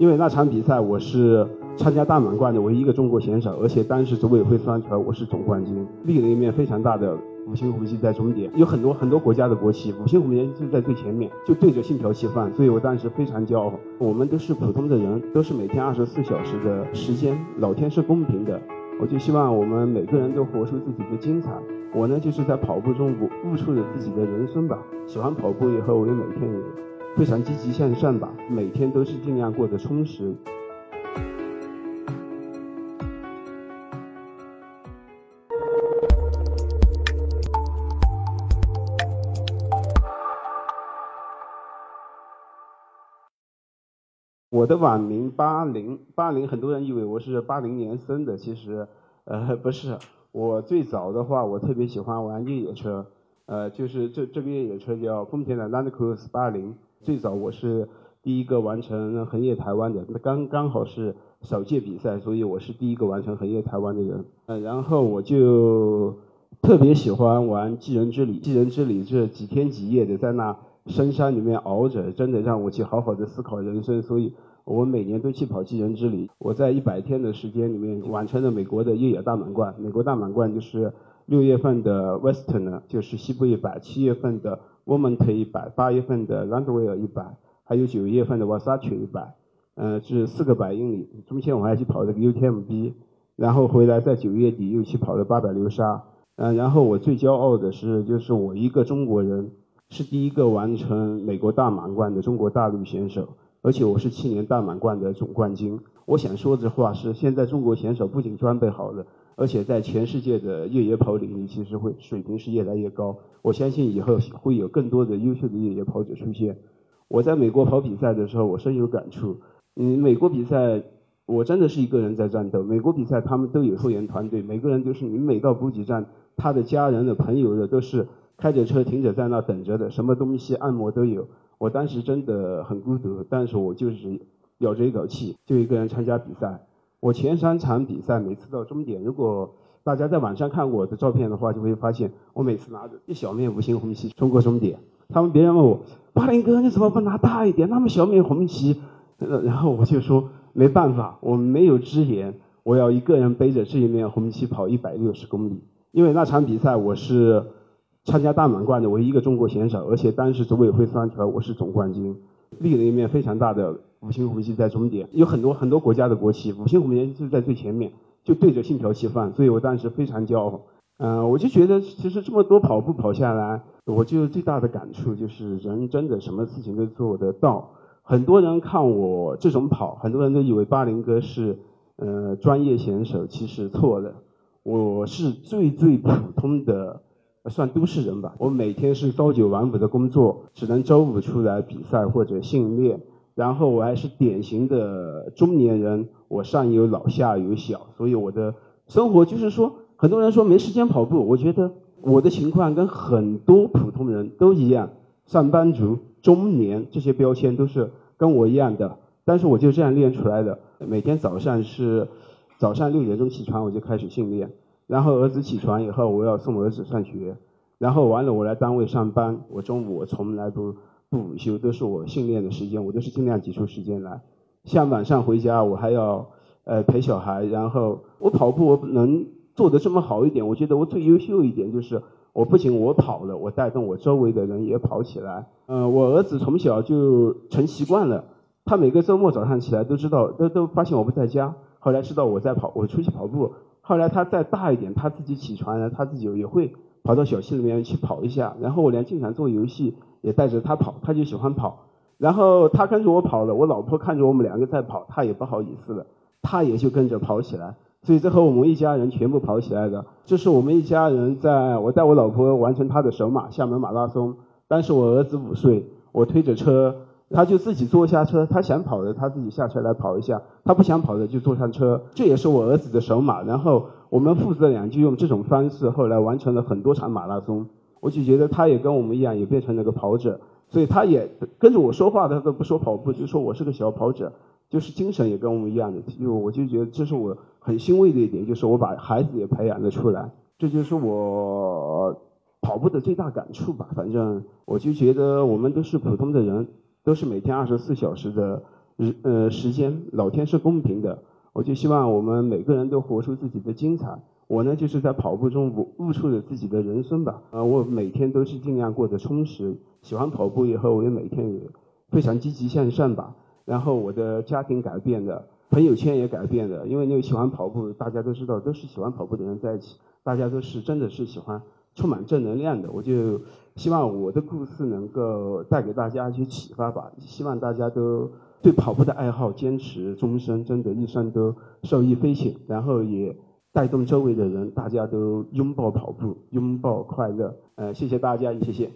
因为那场比赛我是参加大满贯的唯一一个中国选手，而且当时组委会算出来我是总冠军，立了一面非常大的五星红旗在终点，有很多很多国家的国旗，五星红旗就在最前面，就对着信条旗放，所以我当时非常骄傲。我们都是普通的人，都是每天二十四小时的时间，老天是公平的，我就希望我们每个人都活出自己的精彩。我呢，就是在跑步中悟悟出了自己的人生吧。喜欢跑步以后，我也每天也。非常积极向上吧，每天都是尽量过得充实。我的网名八零八零，很多人以为我是八零年生的，其实呃不是。我最早的话，我特别喜欢玩越野车，呃，就是这这个越野车叫丰田的 Land Cruiser 八零。最早我是第一个完成横越台湾的，那刚刚好是首届比赛，所以我是第一个完成横越台湾的人。呃，然后我就特别喜欢玩寄人之旅，寄人之旅这几天几夜的在那深山里面熬着，真的让我去好好的思考人生。所以我每年都去跑寄人之旅。我在一百天的时间里面完成了美国的越野大满贯。美国大满贯就是六月份的 Western，就是西部一百；七月份的。我们特一百，八月份的 Landwehr 一百，还有九月份的 Wasatch 一百，嗯，是四个百英里。中间我还去跑了个 UTMB，然后回来在九月底又去跑了八百流沙。嗯，然后我最骄傲的是，就是我一个中国人是第一个完成美国大满贯的中国大陆选手，而且我是去年大满贯的总冠军。我想说的话是，现在中国选手不仅装备好了。而且在全世界的越野跑领域，其实会水平是越来越高。我相信以后会有更多的优秀的越野跑者出现。我在美国跑比赛的时候，我深有感触。嗯，美国比赛我真的是一个人在战斗。美国比赛他们都有后援团队，每个人都是你每到补给站，他的家人的朋友的都是开着车停着在那等着的，什么东西按摩都有。我当时真的很孤独，但是我就是咬着一口气，就一个人参加比赛。我前三场比赛，每次到终点，如果大家在网上看我的照片的话，就会发现我每次拿着一小面五星红旗冲过终点。他们别人问我，巴林哥你怎么不拿大一点，那么小面红旗？然后我就说没办法，我没有资源，我要一个人背着这一面红旗跑一百六十公里。因为那场比赛我是参加大满贯的唯一一个中国选手，而且当时组委会算出来我是总冠军，立了一面非常大的。五星红旗在终点，有很多很多国家的国旗，五星红旗就在最前面，就对着信条旗放，所以我当时非常骄傲。嗯，我就觉得其实这么多跑步跑下来，我就最大的感触就是人真的什么事情都做得到。很多人看我这种跑，很多人都以为巴林哥是呃专业选手，其实错了。我是最最普通的，算都市人吧。我每天是朝九晚五的工作，只能周五出来比赛或者训练。然后我还是典型的中年人，我上有老下有小，所以我的生活就是说，很多人说没时间跑步，我觉得我的情况跟很多普通人都一样，上班族、中年这些标签都是跟我一样的，但是我就这样练出来的。每天早上是早上六点钟起床，我就开始训练，然后儿子起床以后，我要送儿子上学，然后完了我来单位上班，我中午我从来不。不午休都是我训练的时间，我都是尽量挤出时间来。像晚上回家，我还要呃陪小孩，然后我跑步我能做得这么好一点，我觉得我最优秀一点就是我不仅我跑了，我带动我周围的人也跑起来。嗯，我儿子从小就成习惯了，他每个周末早上起来都知道，都都发现我不在家，后来知道我在跑，我出去跑步。后来他再大一点，他自己起床了，他自己也会跑到小区里面去跑一下。然后我俩经常做游戏。也带着他跑，他就喜欢跑，然后他跟着我跑了，我老婆看着我们两个在跑，他也不好意思了，他也就跟着跑起来，所以最后我们一家人全部跑起来的。这是我们一家人在我带我老婆完成他的首马厦门马拉松，当时我儿子五岁，我推着车，他就自己坐下车，他想跑的他自己下车来跑一下，他不想跑的就坐上车，这也是我儿子的首马。然后我们父子俩就用这种方式，后来完成了很多场马拉松。我就觉得他也跟我们一样，也变成了个跑者，所以他也跟着我说话，他都不说跑步，就说我是个小跑者，就是精神也跟我们一样的。就我就觉得这是我很欣慰的一点，就是我把孩子也培养了出来，这就是我跑步的最大感触吧。反正我就觉得我们都是普通的人，都是每天二十四小时的日呃时间，老天是公平的，我就希望我们每个人都活出自己的精彩。我呢，就是在跑步中悟悟出了自己的人生吧。呃，我每天都是尽量过得充实。喜欢跑步以后，我也每天也非常积极向上吧。然后我的家庭改变了，朋友圈也改变了。因为那个喜欢跑步，大家都知道，都是喜欢跑步的人在一起，大家都是真的是喜欢，充满正能量的。我就希望我的故事能够带给大家一些启发吧。希望大家都对跑步的爱好坚持终身，真的一生都受益匪浅。然后也。带动周围的人，大家都拥抱跑步，拥抱快乐。呃，谢谢大家，谢谢。